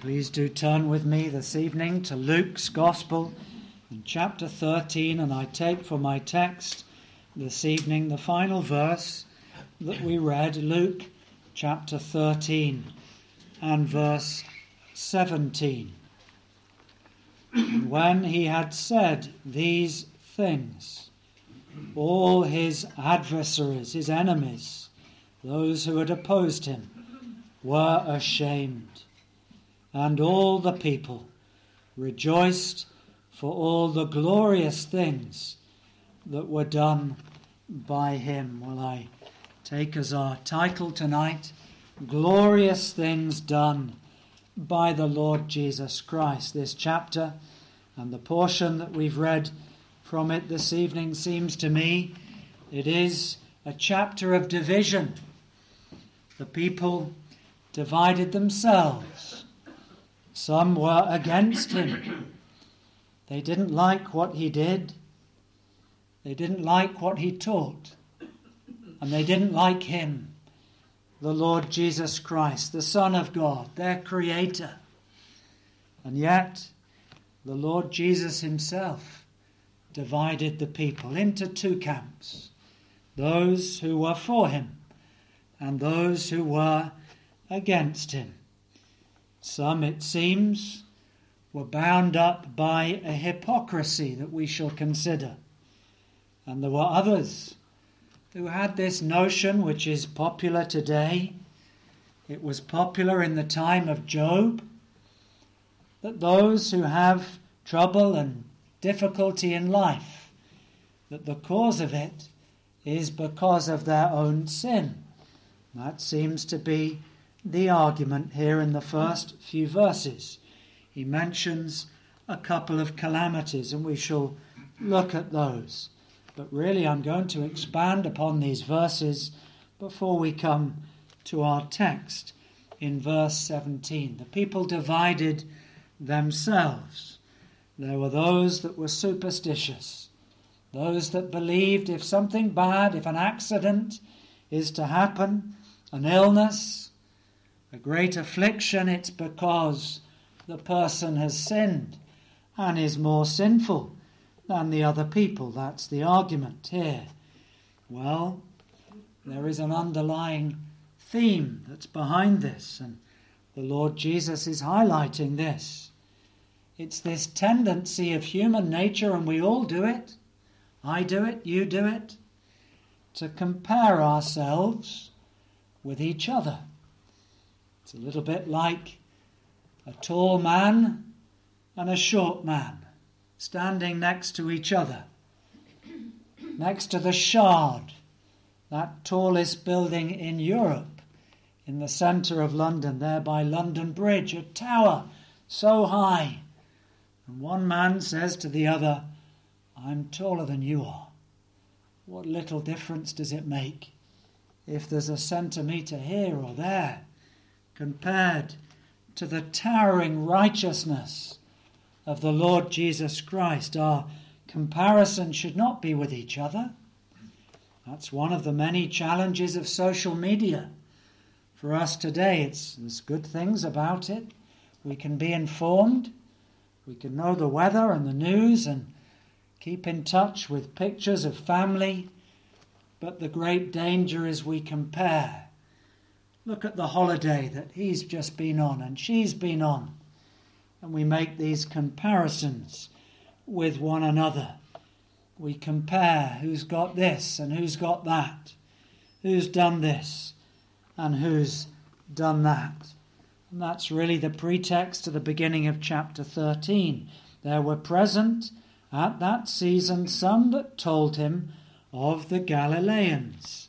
Please do turn with me this evening to Luke's Gospel in chapter 13, and I take for my text this evening the final verse that we read, Luke chapter 13 and verse 17. when he had said these things, all his adversaries, his enemies, those who had opposed him, were ashamed and all the people rejoiced for all the glorious things that were done by him. Well, I take as our title tonight Glorious Things Done by the Lord Jesus Christ. This chapter and the portion that we've read from it this evening seems to me it is a chapter of division. The people divided themselves some were against him. They didn't like what he did. They didn't like what he taught. And they didn't like him, the Lord Jesus Christ, the Son of God, their Creator. And yet, the Lord Jesus himself divided the people into two camps those who were for him and those who were against him. Some, it seems, were bound up by a hypocrisy that we shall consider. And there were others who had this notion, which is popular today. It was popular in the time of Job that those who have trouble and difficulty in life, that the cause of it is because of their own sin. That seems to be the argument here in the first few verses. He mentions a couple of calamities, and we shall look at those. But really, I'm going to expand upon these verses before we come to our text in verse 17. The people divided themselves. There were those that were superstitious, those that believed if something bad, if an accident is to happen, an illness, a great affliction, it's because the person has sinned and is more sinful than the other people. That's the argument here. Well, there is an underlying theme that's behind this, and the Lord Jesus is highlighting this. It's this tendency of human nature, and we all do it. I do it, you do it, to compare ourselves with each other. It's a little bit like a tall man and a short man standing next to each other. Next to the Shard, that tallest building in Europe, in the centre of London, there by London Bridge, a tower so high. And one man says to the other, I'm taller than you are. What little difference does it make if there's a centimetre here or there? Compared to the towering righteousness of the Lord Jesus Christ. Our comparison should not be with each other. That's one of the many challenges of social media. For us today, it's, there's good things about it. We can be informed, we can know the weather and the news and keep in touch with pictures of family. But the great danger is we compare Look at the holiday that he's just been on and she's been on. And we make these comparisons with one another. We compare who's got this and who's got that, who's done this and who's done that. And that's really the pretext to the beginning of chapter 13. There were present at that season some that told him of the Galileans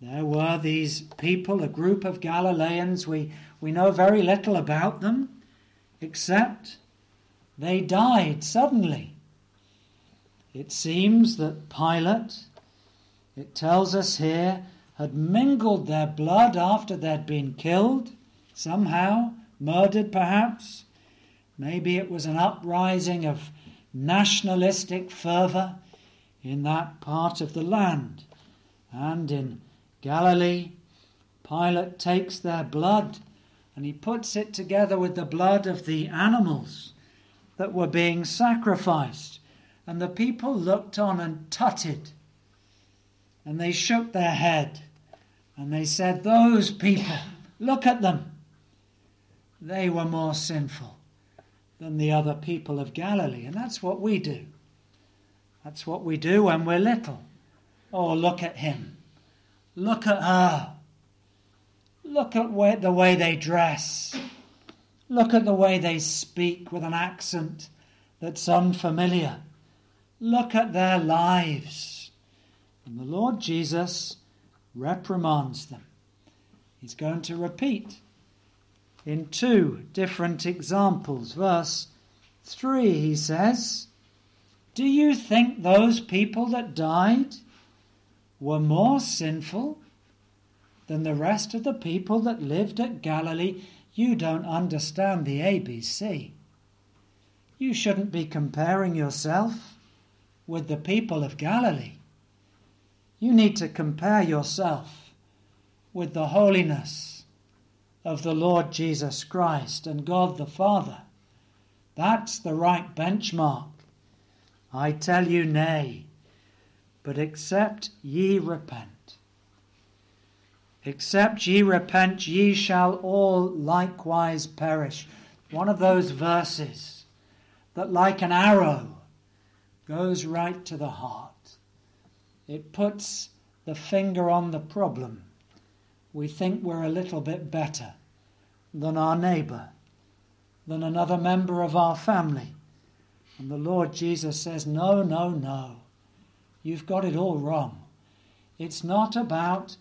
there were these people, a group of Galileans. We, we know very little about them, except they died suddenly. It seems that Pilate, it tells us here, had mingled their blood after they'd been killed, somehow, murdered perhaps. Maybe it was an uprising of nationalistic fervour in that part of the land. And in Galilee, Pilate takes their blood And he puts it together with the blood of the animals that were being sacrificed. And the people looked on and tutted. And they shook their head. And they said, Those people, look at them. They were more sinful than the other people of Galilee. And that's what we do. That's what we do when we're little. Oh, look at him. Look at her. Look at the way they dress. Look at the way they speak with an accent that's unfamiliar. Look at their lives. And the Lord Jesus reprimands them. He's going to repeat in two different examples. Verse 3, he says, Do you think those people that died were more sinful than the rest of the people that lived at Galilee? You don't understand the ABC. You shouldn't be comparing yourself with the people of Galilee. You need to compare yourself with the holiness of the Lord Jesus Christ and God the Father. That's the right benchmark. I tell you, nay, but except ye repent. Except ye repent, ye shall all likewise perish. One of those verses that, like an arrow, goes right to the heart. It puts the finger on the problem we think we're a little bit better than our neighbor, than another member of our family. And the Lord Jesus says, No, no, no. You've got it all wrong. It's not about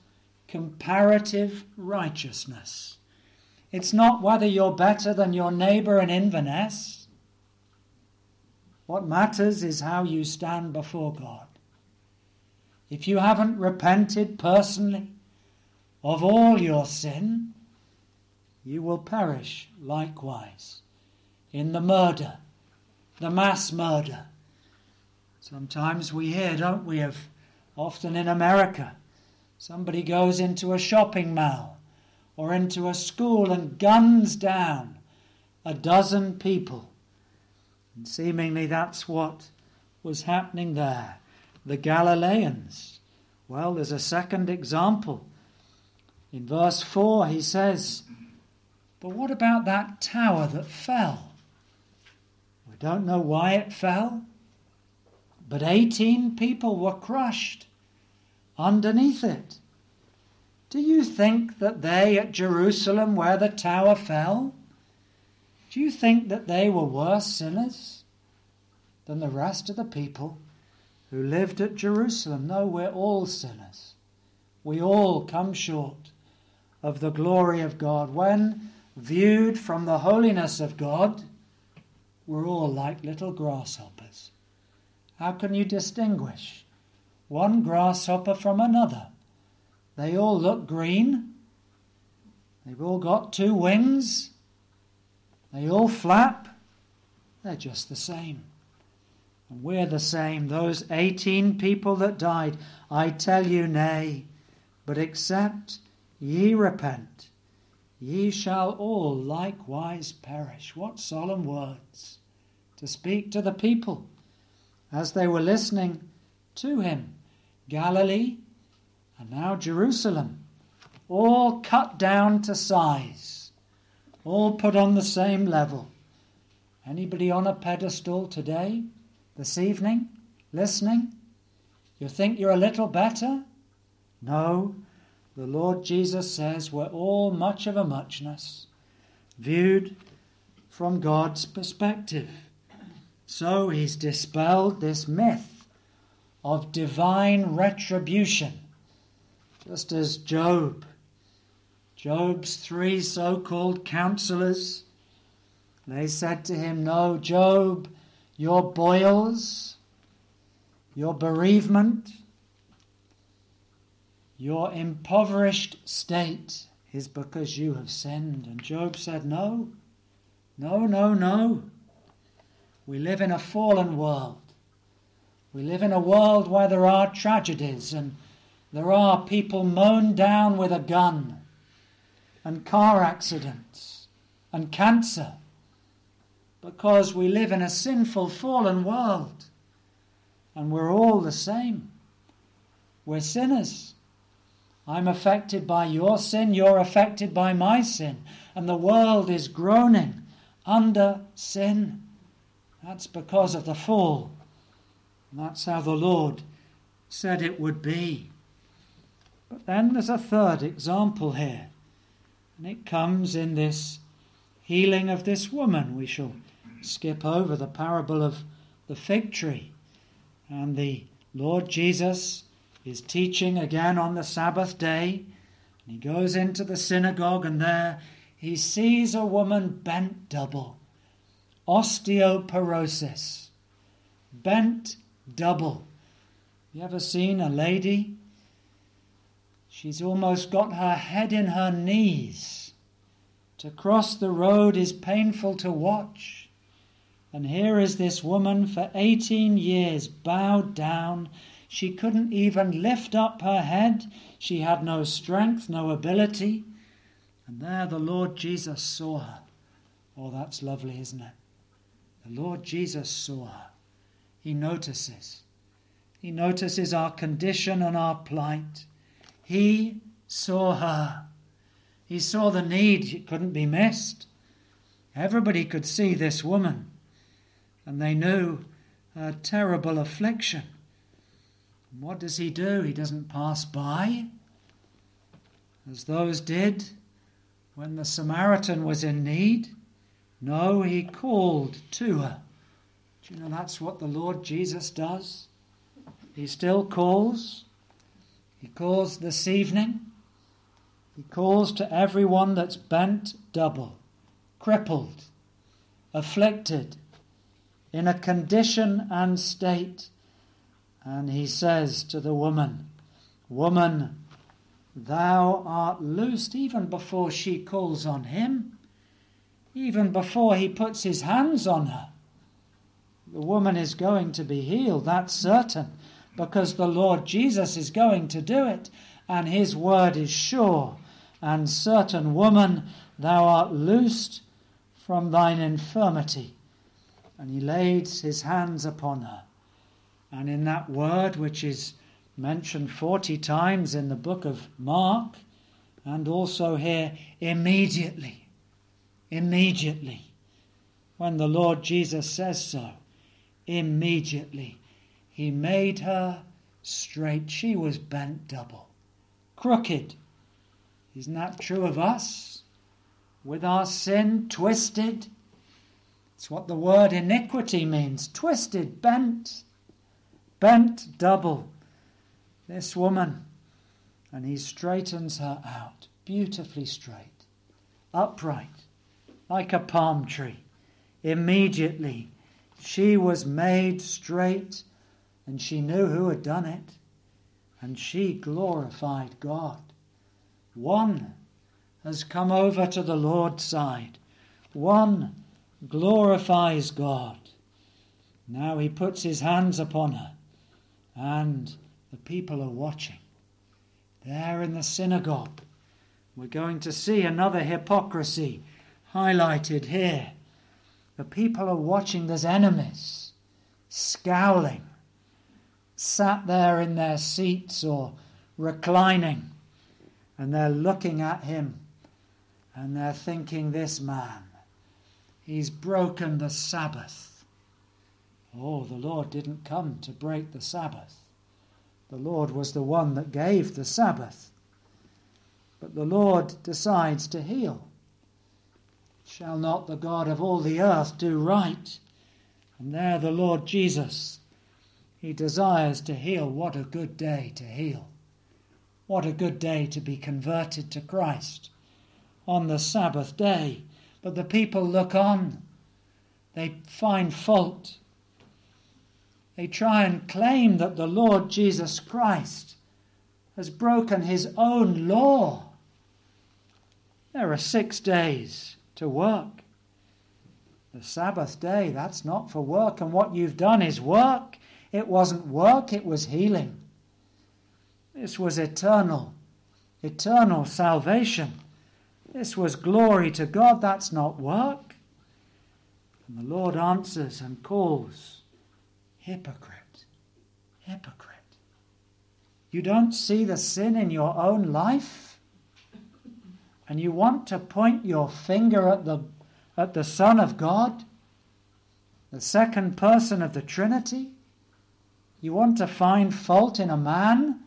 comparative righteousness. It's not whether you're better than your neighbor in Inverness. What matters is how you stand before God. If you haven't repented personally, of all your sin, you will perish likewise in the murder, the mass murder. Sometimes we hear, don't we, of often in America, somebody goes into a shopping mall or into a school and guns down a dozen people. And seemingly that's what was happening there. The Galileans. Well, there's a second example in verse 4, he says, But what about that tower that fell? We don't know why it fell, but 18 people were crushed underneath it. Do you think that they at Jerusalem, where the tower fell, do you think that they were worse sinners than the rest of the people who lived at Jerusalem? No, we're all sinners. We all come short of the glory of God, when viewed from the holiness of God, we're all like little grasshoppers. How can you distinguish one grasshopper from another? They all look green. They've all got two wings. They all flap. They're just the same. And we're the same. Those 18 people that died, I tell you, nay, but except Ye repent, ye shall all likewise perish. What solemn words to speak to the people as they were listening to him. Galilee and now Jerusalem, all cut down to size, all put on the same level. Anybody on a pedestal today, this evening, listening? You think you're a little better? No, the Lord Jesus says we're all much of a muchness, viewed from God's perspective. So he's dispelled this myth of divine retribution, just as Job, Job's three so called counselors, they said to him, No, Job, your boils, your bereavement, your impoverished state is because you have sinned. And Job said, No, no, no, no. We live in a fallen world. We live in a world where there are tragedies and there are people mown down with a gun. and car accidents and cancer because we live in a sinful, fallen world and we're all the same. We're sinners. I'm affected by your sin, you're affected by my sin, and the world is groaning under sin. That's because of the fall. That's how the Lord said it would be. But then there's a third example here, and it comes in this healing of this woman. We shall skip over the parable of the fig tree. And the Lord Jesus is teaching again on the Sabbath day. And he goes into the synagogue, and there he sees a woman bent double. Osteoporosis. Bent double. You ever seen a lady? She's almost got her head in her knees. To cross the road is painful to watch. And here is this woman for 18 years bowed down. She couldn't even lift up her head. She had no strength, no ability. And there the Lord Jesus saw her. Oh, that's lovely, isn't it? The Lord Jesus saw her. He notices. He notices our condition and our plight. He saw her. He saw the need. It couldn't be missed. Everybody could see this woman, and they knew her terrible affliction. And what does he do? He doesn't pass by, as those did when the Samaritan was in need. No, he called to her. Do you know that's what the Lord Jesus does? He still calls. He calls this evening. He calls to everyone that's bent double, crippled, afflicted, in a condition and state. And he says to the woman, Woman, thou art loosed even before she calls on him even before he puts his hands on her. The woman is going to be healed, that's certain, because the Lord Jesus is going to do it, and his word is sure and certain. Woman, thou art loosed from thine infirmity. And he lays his hands upon her. And in that word, which is mentioned 40 times in the book of Mark, and also here, immediately Immediately. When the Lord Jesus says so, immediately he made her straight. She was bent double, crooked. Isn't that true of us? With our sin twisted. It's what the word iniquity means twisted, bent, bent double. This woman, and he straightens her out, beautifully straight, upright like a palm tree. Immediately she was made straight, and she knew who had done it, and she glorified God. One has come over to the Lord's side, one glorifies God. Now he puts his hands upon her, and the people are watching. There in the synagogue, we're going to see another hypocrisy highlighted here. The people are watching, there's enemies, scowling, sat there in their seats or reclining, and they're looking at him and they're thinking, This man, he's broken the Sabbath. Oh, the Lord didn't come to break the Sabbath. The Lord was the one that gave the Sabbath. But the Lord decides to heal. Shall not the God of all the earth do right? And there the Lord Jesus, he desires to heal. What a good day to heal. What a good day to be converted to Christ on the Sabbath day. But the people look on. They find fault. They try and claim that the Lord Jesus Christ has broken his own law. There are six days to work. The Sabbath day, that's not for work, and what you've done is work. It wasn't work, it was healing. This was eternal, eternal salvation. This was glory to God, that's not work. And the Lord answers and calls, Hypocrite, hypocrite. You don't see the sin in your own life? And you want to point your finger at the, at the Son of God, the second person of the Trinity? You want to find fault in a man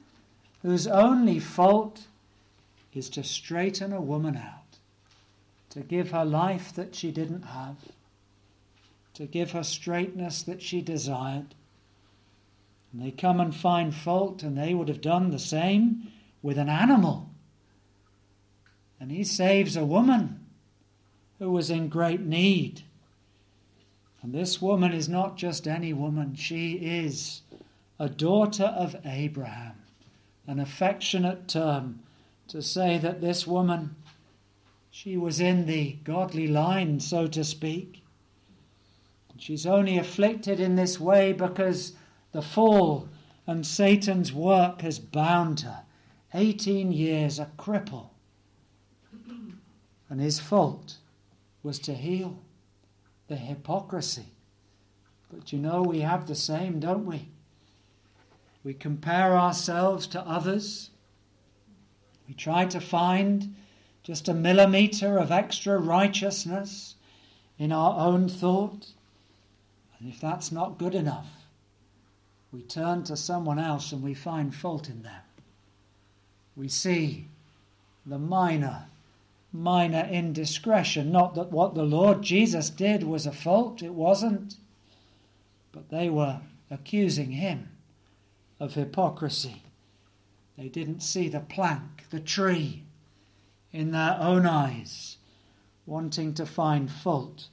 whose only fault is to straighten a woman out, to give her life that she didn't have, to give her straightness that she desired. And they come and find fault, and they would have done the same with an animal. And he saves a woman who was in great need. And this woman is not just any woman, she is a daughter of Abraham, an affectionate term to say that this woman, she was in the godly line, so to speak. She's only afflicted in this way because the fall and Satan's work has bound her. 18 years a cripple. And his fault was to heal the hypocrisy. But you know, we have the same, don't we? We compare ourselves to others. We try to find just a millimeter of extra righteousness in our own thought. And if that's not good enough, we turn to someone else and we find fault in them. We see the minor, minor indiscretion. Not that what the Lord Jesus did was a fault, it wasn't. But they were accusing him of hypocrisy. They didn't see the plank, the tree, in their own eyes, wanting to find fault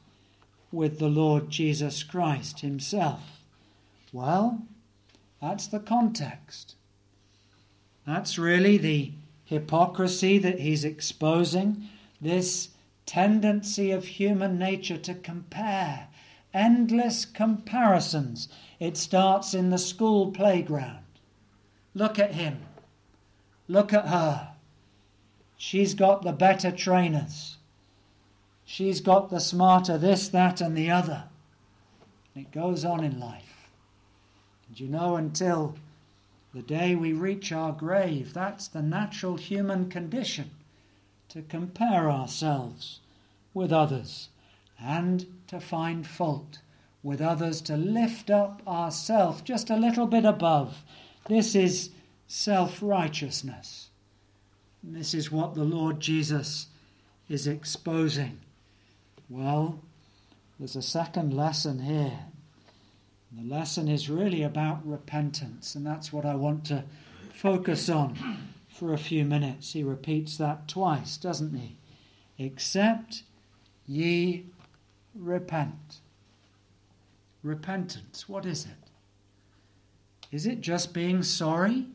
with the Lord Jesus Christ Himself. Well, that's the context. That's really the hypocrisy that He's exposing, this tendency of human nature to compare, endless comparisons it starts in the school playground. Look at him. Look at her. She's got the better trainers. She's got the smarter this, that, and the other. And It goes on in life. And you know, until the day we reach our grave, that's the natural human condition to compare ourselves with others and to find fault with others to lift up ourself just a little bit above. This is self righteousness. This is what the Lord Jesus is exposing. Well, there's a second lesson here. The lesson is really about repentance, and that's what I want to focus on for a few minutes. He repeats that twice, doesn't he? Except ye repent. Repentance, what is it? Is it just being sorry?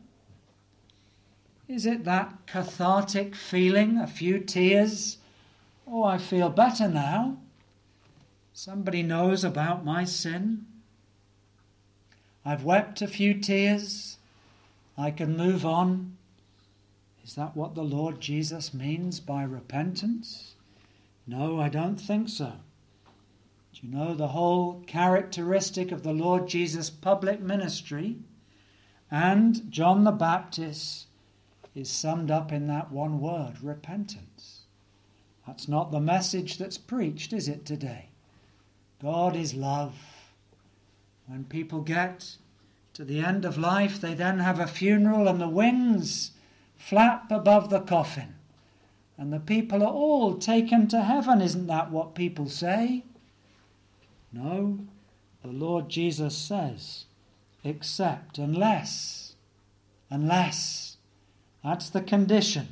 Is it that cathartic feeling, a few tears? Oh, I feel better now. Somebody knows about my sin. I've wept a few tears. I can move on. Is that what the Lord Jesus means by repentance? No, I don't think so. Do you know the whole characteristic of the Lord Jesus' public ministry and John the Baptist is summed up in that one word repentance? That's not the message that's preached, is it, today? God is love. When people get to the end of life, they then have a funeral and the wings flap above the coffin. And the people are all taken to heaven. Isn't that what people say? No, the Lord Jesus says, except, unless, unless, that's the condition,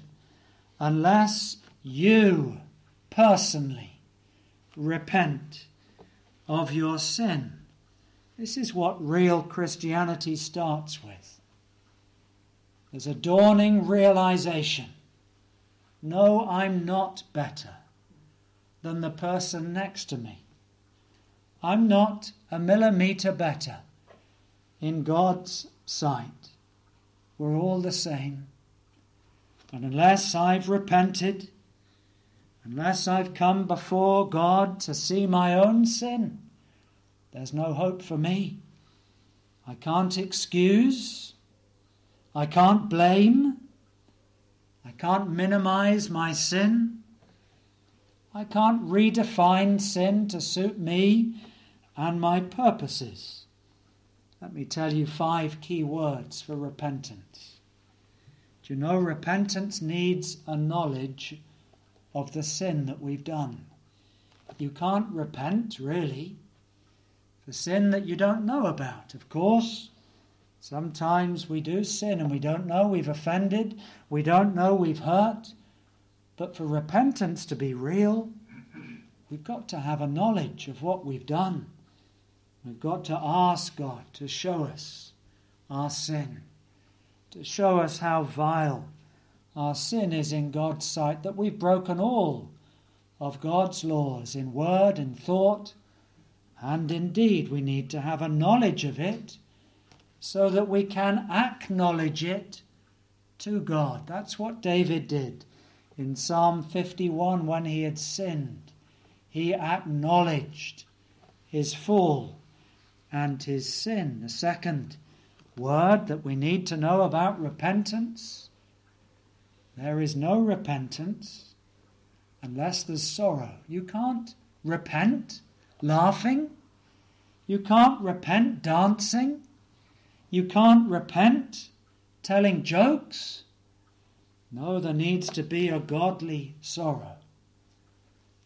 unless you personally repent of your sin. This is what real Christianity starts with. There's a dawning realization no, I'm not better than the person next to me. I'm not a millimeter better in God's sight. We're all the same. And unless I've repented, Unless I've come before God to see my own sin, there's no hope for me. I can't excuse. I can't blame. I can't minimize my sin. I can't redefine sin to suit me and my purposes. Let me tell you five key words for repentance. Do you know repentance needs a knowledge of the sin that we've done? You can't repent, really, for sin that you don't know about, of course. Sometimes we do sin and we don't know we've offended, we don't know we've hurt. But for repentance to be real, we've got to have a knowledge of what we've done. We've got to ask God to show us our sin, to show us how vile our sin is in God's sight, that we've broken all of God's laws in word and thought, and indeed we need to have a knowledge of it so that we can acknowledge it to God. That's what David did in Psalm 51 when he had sinned. He acknowledged his fall and his sin. The second word that we need to know about repentance there is no repentance unless there's sorrow. You can't repent laughing. You can't repent dancing. You can't repent telling jokes. No, there needs to be a godly sorrow.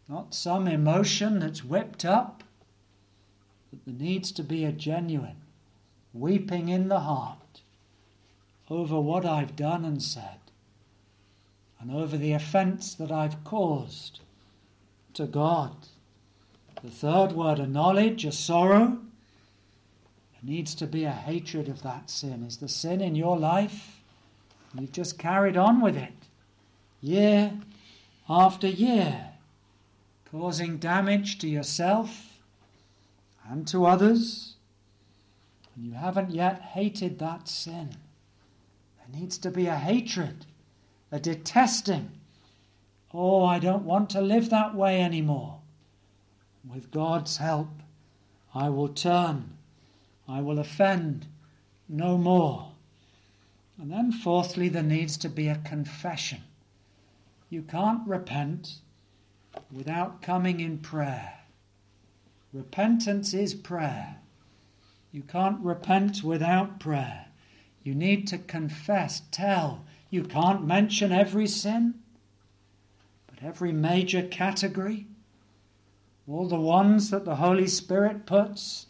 Not some emotion that's whipped up, but there needs to be a genuine weeping in the heart over what I've done and said, and over the offence that I've caused to God. The third word, a knowledge, a sorrow, there needs to be a hatred of that sin. Is the sin in your life? You've just carried on with it year after year, causing damage to yourself and to others, and you haven't yet hated that sin. There needs to be a hatred, a detesting. Oh, I don't want to live that way anymore. With God's help, I will turn I will offend no more. And then, fourthly, there needs to be a confession. You can't repent without coming in prayer. Repentance is prayer. You can't repent without prayer. You need to confess, tell. You can't mention every sin, but every major category, all the ones that the Holy Spirit puts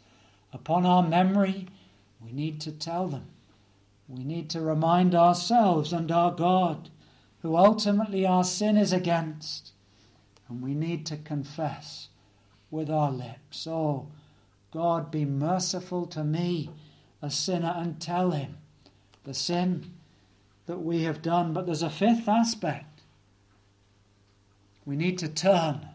upon our memory, we need to tell them. We need to remind ourselves and our God, who ultimately our sin is against. And we need to confess with our lips, Oh, God, be merciful to me, a sinner, and tell him the sin that we have done. But there's a fifth aspect. We need to turn.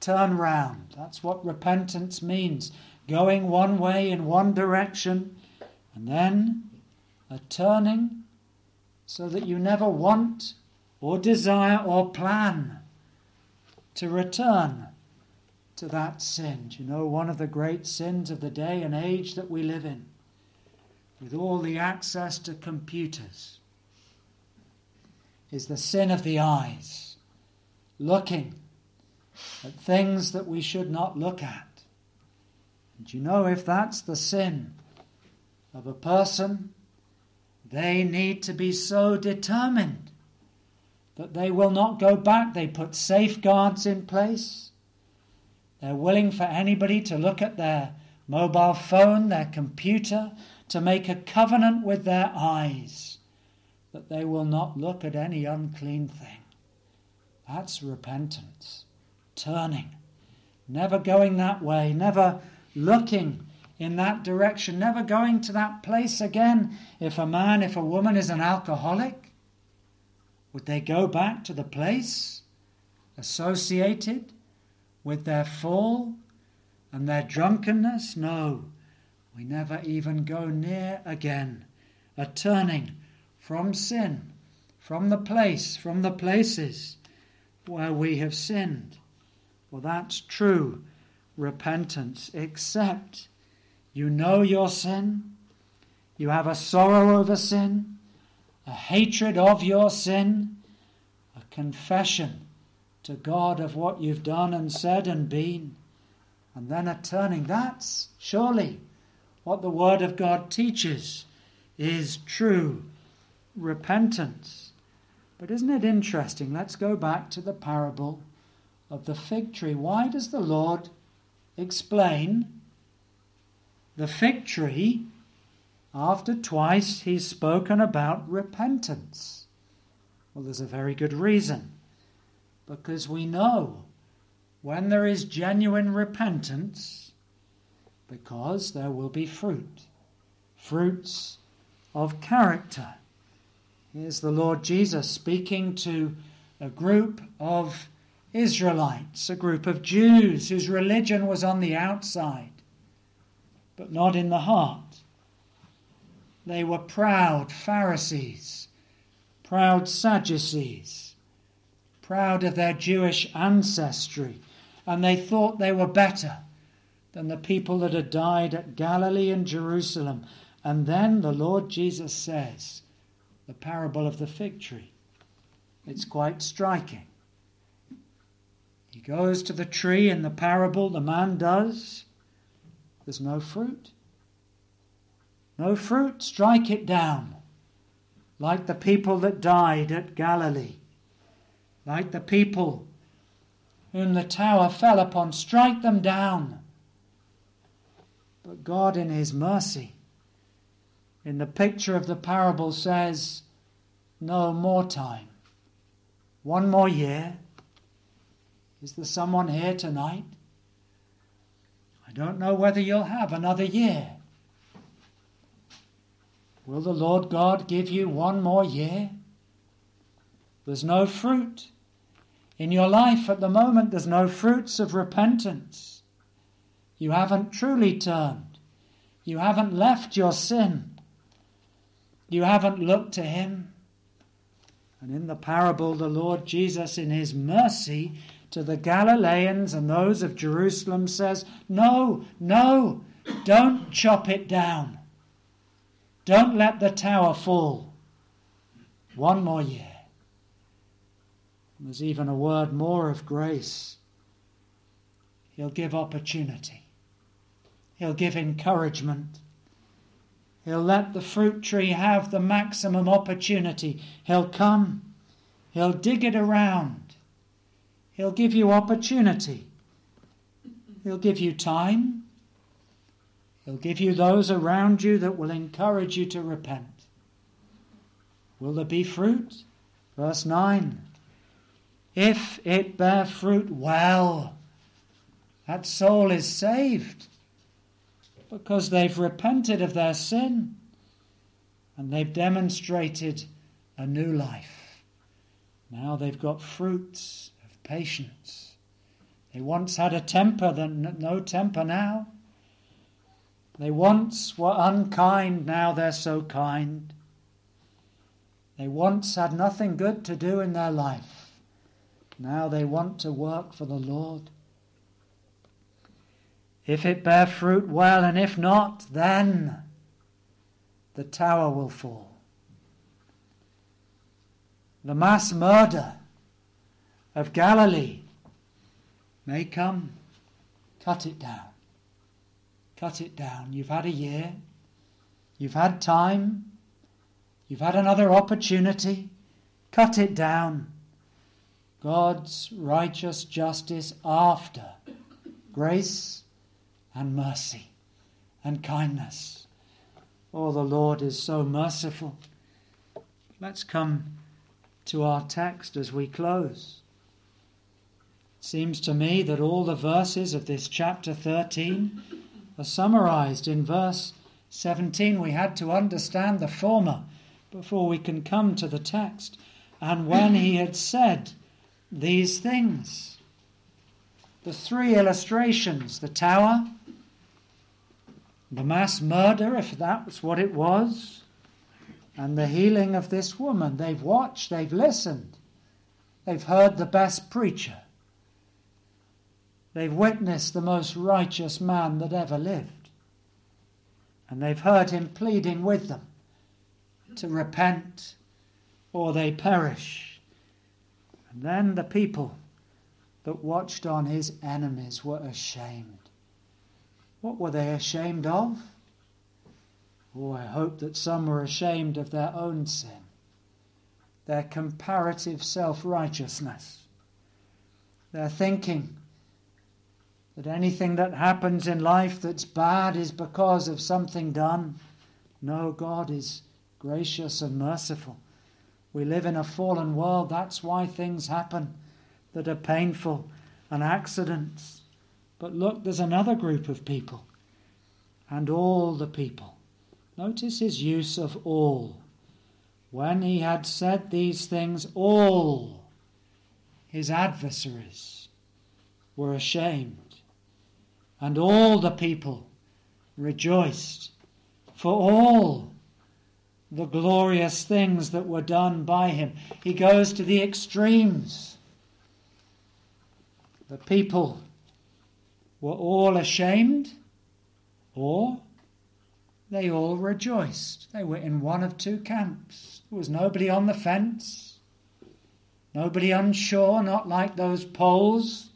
Turn round. That's what repentance means going one way in one direction, and then a turning so that you never want or desire or plan to return to that sin. Do you know one of the great sins of the day and age that we live in, with all the access to computers, is the sin of the eyes, looking at things that we should not look at. And you know, if that's the sin of a person, they need to be so determined that they will not go back. They put safeguards in place. They're willing for anybody to look at their mobile phone, their computer, to make a covenant with their eyes that they will not look at any unclean thing. That's repentance, turning, never going that way, never looking in that direction, never going to that place again. If a man, if a woman is an alcoholic, would they go back to the place associated with their fall and their drunkenness? No, we never even go near again. A turning from sin, from the place, from the places where we have sinned. Well, that's true repentance, except you know your sin, you have a sorrow over sin, a hatred of your sin, a confession to God of what you've done and said and been, and then a turning. That's surely what the Word of God teaches is true repentance. But isn't it interesting? Let's go back to the parable of the fig tree. Why does the Lord explain the fig tree after twice he's spoken about repentance? Well, there's a very good reason. Because we know when there is genuine repentance, because there will be fruit, fruits of character. Here's the Lord Jesus speaking to a group of Israelites, a group of Jews whose religion was on the outside, but not in the heart. They were proud Pharisees, proud Sadducees, proud of their Jewish ancestry, and they thought they were better than the people that had died at Galilee and Jerusalem. And then the Lord Jesus says, the parable of the fig tree. It's quite striking. Goes to the tree in the parable, the man does. There's no fruit. No fruit, strike it down. Like the people that died at Galilee, like the people whom the tower fell upon, strike them down. But God, in His mercy, in the picture of the parable says, No more time. One more year. Is there someone here tonight? I don't know whether you'll have another year. Will the Lord God give you one more year? There's no fruit. In your life at the moment, there's no fruits of repentance. You haven't truly turned. You haven't left your sin. You haven't looked to him. And in the parable, the Lord Jesus, in his mercy to the Galileans and those of Jerusalem, says, No, no, don't chop it down. Don't let the tower fall. One more year. There's even a word more of grace. He'll give opportunity. He'll give encouragement. He'll let the fruit tree have the maximum opportunity. He'll come. He'll dig it around. He'll give you opportunity. He'll give you time. He'll give you those around you that will encourage you to repent. Will there be fruit? Verse 9. If it bear fruit, well, that soul is saved because they've repented of their sin and they've demonstrated a new life. Now they've got fruits patience. They once had a temper, then no temper now. They once were unkind, now they're so kind. They once had nothing good to do in their life. Now they want to work for the Lord. If it bear fruit, well, and if not, then the tower will fall. The mass murder of Galilee may come. Cut it down. Cut it down. You've had a year. You've had time. You've had another opportunity. Cut it down. God's righteous justice after grace and mercy and kindness. Oh, the Lord is so merciful. Let's come to our text as we close. Seems to me that all the verses of this chapter 13 are summarized in verse 17. We had to understand the former before we can come to the text. And when he had said these things, the three illustrations the tower, the mass murder, if that was what it was, and the healing of this woman. They've watched, they've listened, They've heard the best preacher. They've witnessed the most righteous man that ever lived. And they've heard him pleading with them to repent or they perish. And then the people that watched on his enemies were ashamed. What were they ashamed of? Oh, I hope that some were ashamed of their own sin, their comparative self righteousness, their thinking that anything that happens in life that's bad is because of something done. No, God is gracious and merciful. We live in a fallen world. That's why things happen that are painful and accidents. But look, there's another group of people. And all the people. Notice his use of all. When he had said these things, all his adversaries were ashamed and all the people rejoiced for all the glorious things that were done by him. He goes to the extremes. The people were all ashamed, or they all rejoiced. They were in one of two camps. There was nobody on the fence, nobody unsure, not like those polls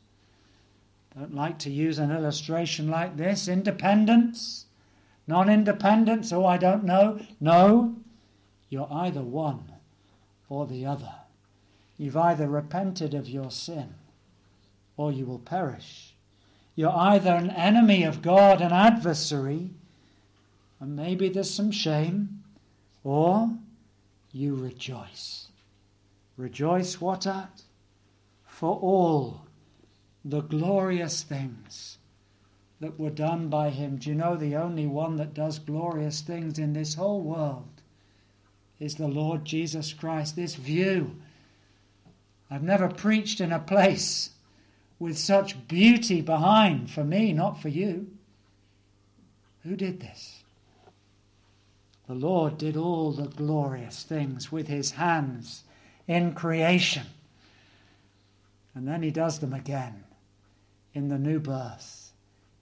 don't like to use an illustration like this. Independence, non independence, oh, I don't know. No, you're either one or the other. You've either repented of your sin or you will perish. You're either an enemy of God, an adversary, and maybe there's some shame, or you rejoice. Rejoice what at? For all the glorious things that were done by him. Do you know the only one that does glorious things in this whole world is the Lord Jesus Christ? This view. I've never preached in a place with such beauty behind for me, not for you. Who did this? The Lord did all the glorious things with his hands in creation. And then he does them again in the new birth,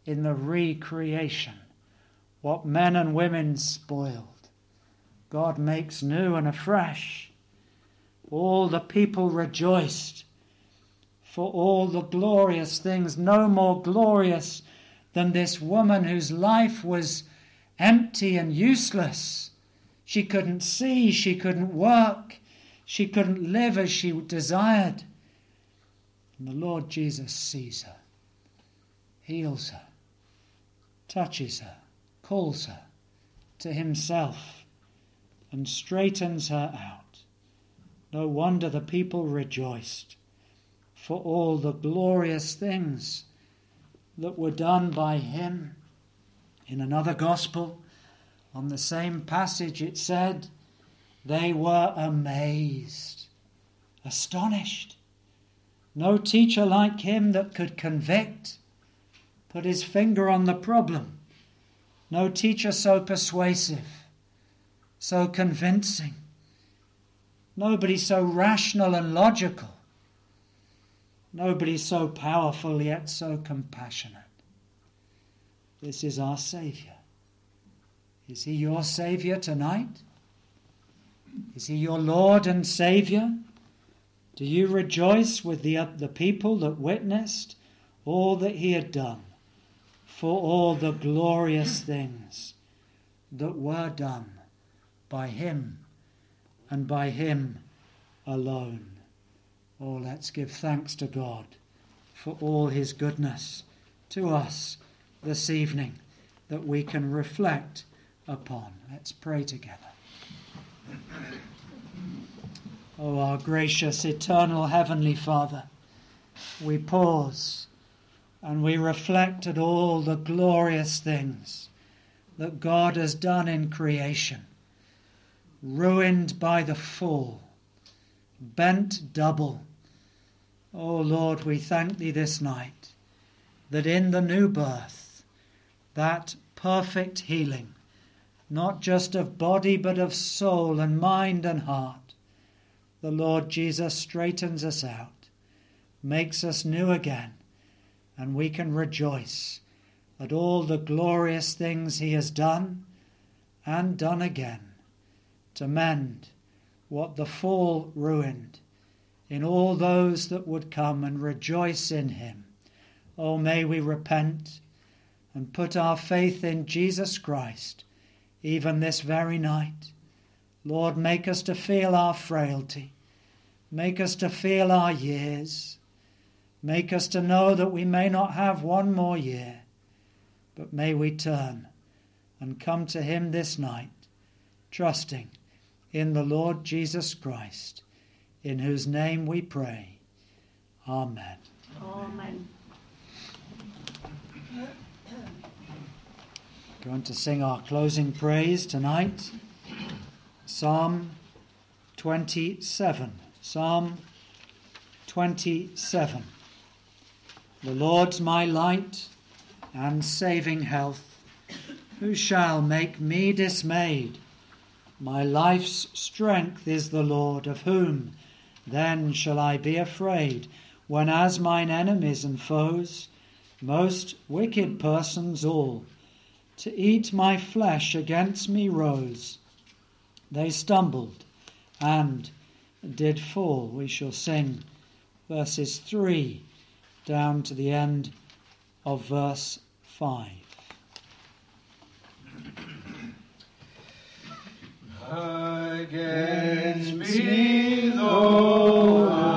in the recreation. What men and women spoiled, God makes new and afresh. All the people rejoiced for all the glorious things, no more glorious than this woman whose life was empty and useless. She couldn't see, she couldn't work, she couldn't live as she desired. And the Lord Jesus sees her heals her, touches her, calls her to himself, and straightens her out. No wonder the people rejoiced for all the glorious things that were done by him. In another gospel, on the same passage, it said, They were amazed, astonished. No teacher like him that could convict put his finger on the problem. No teacher so persuasive, so convincing. Nobody so rational and logical. Nobody so powerful yet so compassionate. This is our Saviour. Is He your Saviour tonight? Is He your Lord and Saviour? Do you rejoice with the, the people that witnessed all that He had done? For all the glorious things that were done by him and by him alone. Oh, let's give thanks to God for all his goodness to us this evening that we can reflect upon. Let's pray together. Oh, our gracious, eternal Heavenly Father, we pause and we reflect at all the glorious things that God has done in creation, ruined by the fall, bent double. Oh Lord, we thank Thee this night that in the new birth, that perfect healing, not just of body but of soul and mind and heart, the Lord Jesus straightens us out, makes us new again, and we can rejoice at all the glorious things he has done and done again to mend what the fall ruined in all those that would come and rejoice in him. Oh, may we repent and put our faith in Jesus Christ even this very night. Lord, make us to feel our frailty. Make us to feel our years. Make us to know that we may not have one more year, but may we turn and come to Him this night, trusting in the Lord Jesus Christ, in whose name we pray. Amen. Amen. Going to sing our closing praise tonight. Psalm 27. Psalm 27. The Lord's my light and saving health. Who shall make me dismayed? My life's strength is the Lord, of whom then shall I be afraid, when as mine enemies and foes, most wicked persons all, to eat my flesh against me rose. They stumbled and did fall. We shall sing verses 3 down to the end of verse 5. Against me, though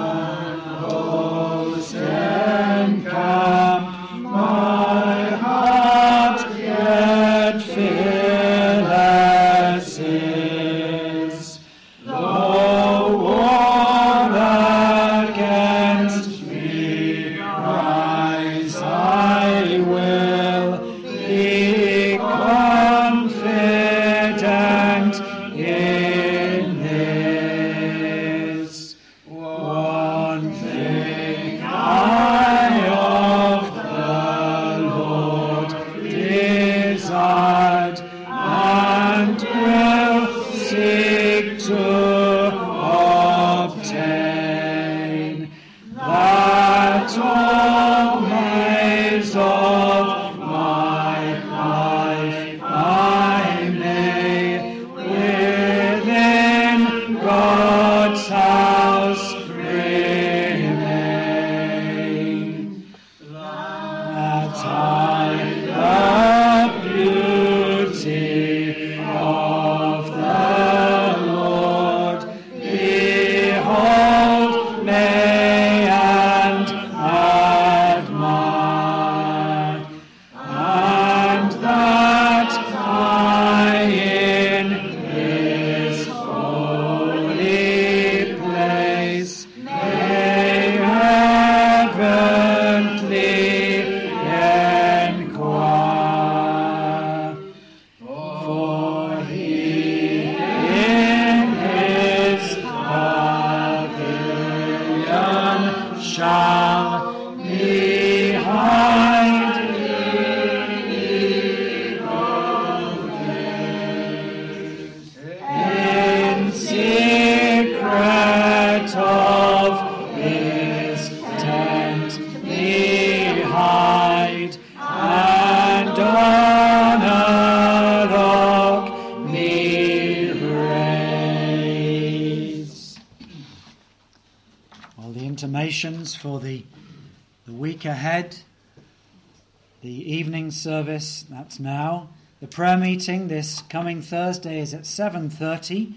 service, that's now. The prayer meeting this coming Thursday is at 7.30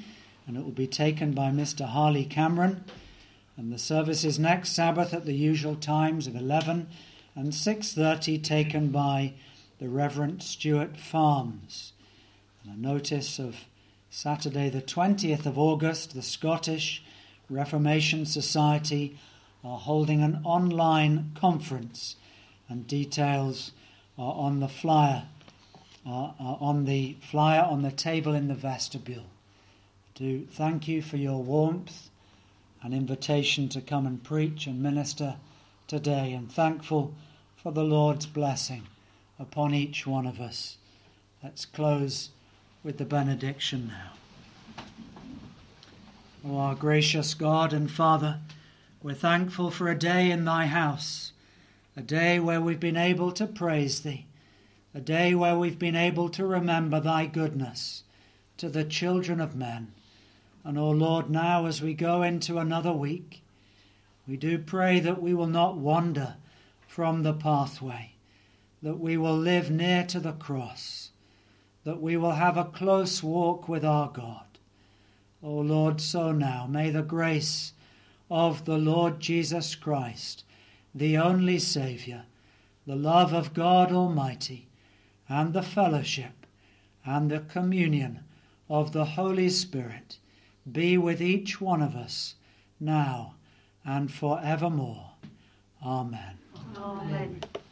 and it will be taken by Mr. Harley Cameron. And the service is next Sabbath at the usual times of 11 and 6.30 taken by the Reverend Stuart Farms. And a notice of Saturday the 20th of August, the Scottish Reformation Society are holding an online conference and details on the flyer on the flyer on the table in the vestibule. Do thank you for your warmth and invitation to come and preach and minister today, and thankful for the Lord's blessing upon each one of us. Let's close with the benediction now. O our gracious God and Father, we're thankful for a day in thy house, a day where we've been able to praise thee, a day where we've been able to remember thy goodness to the children of men. And, O Lord, now as we go into another week, we do pray that we will not wander from the pathway, that we will live near to the cross, that we will have a close walk with our God. O Lord, so now may the grace of the Lord Jesus Christ, the only Saviour, the love of God Almighty, and the fellowship and the communion of the Holy Spirit be with each one of us now and for evermore. Amen. Amen.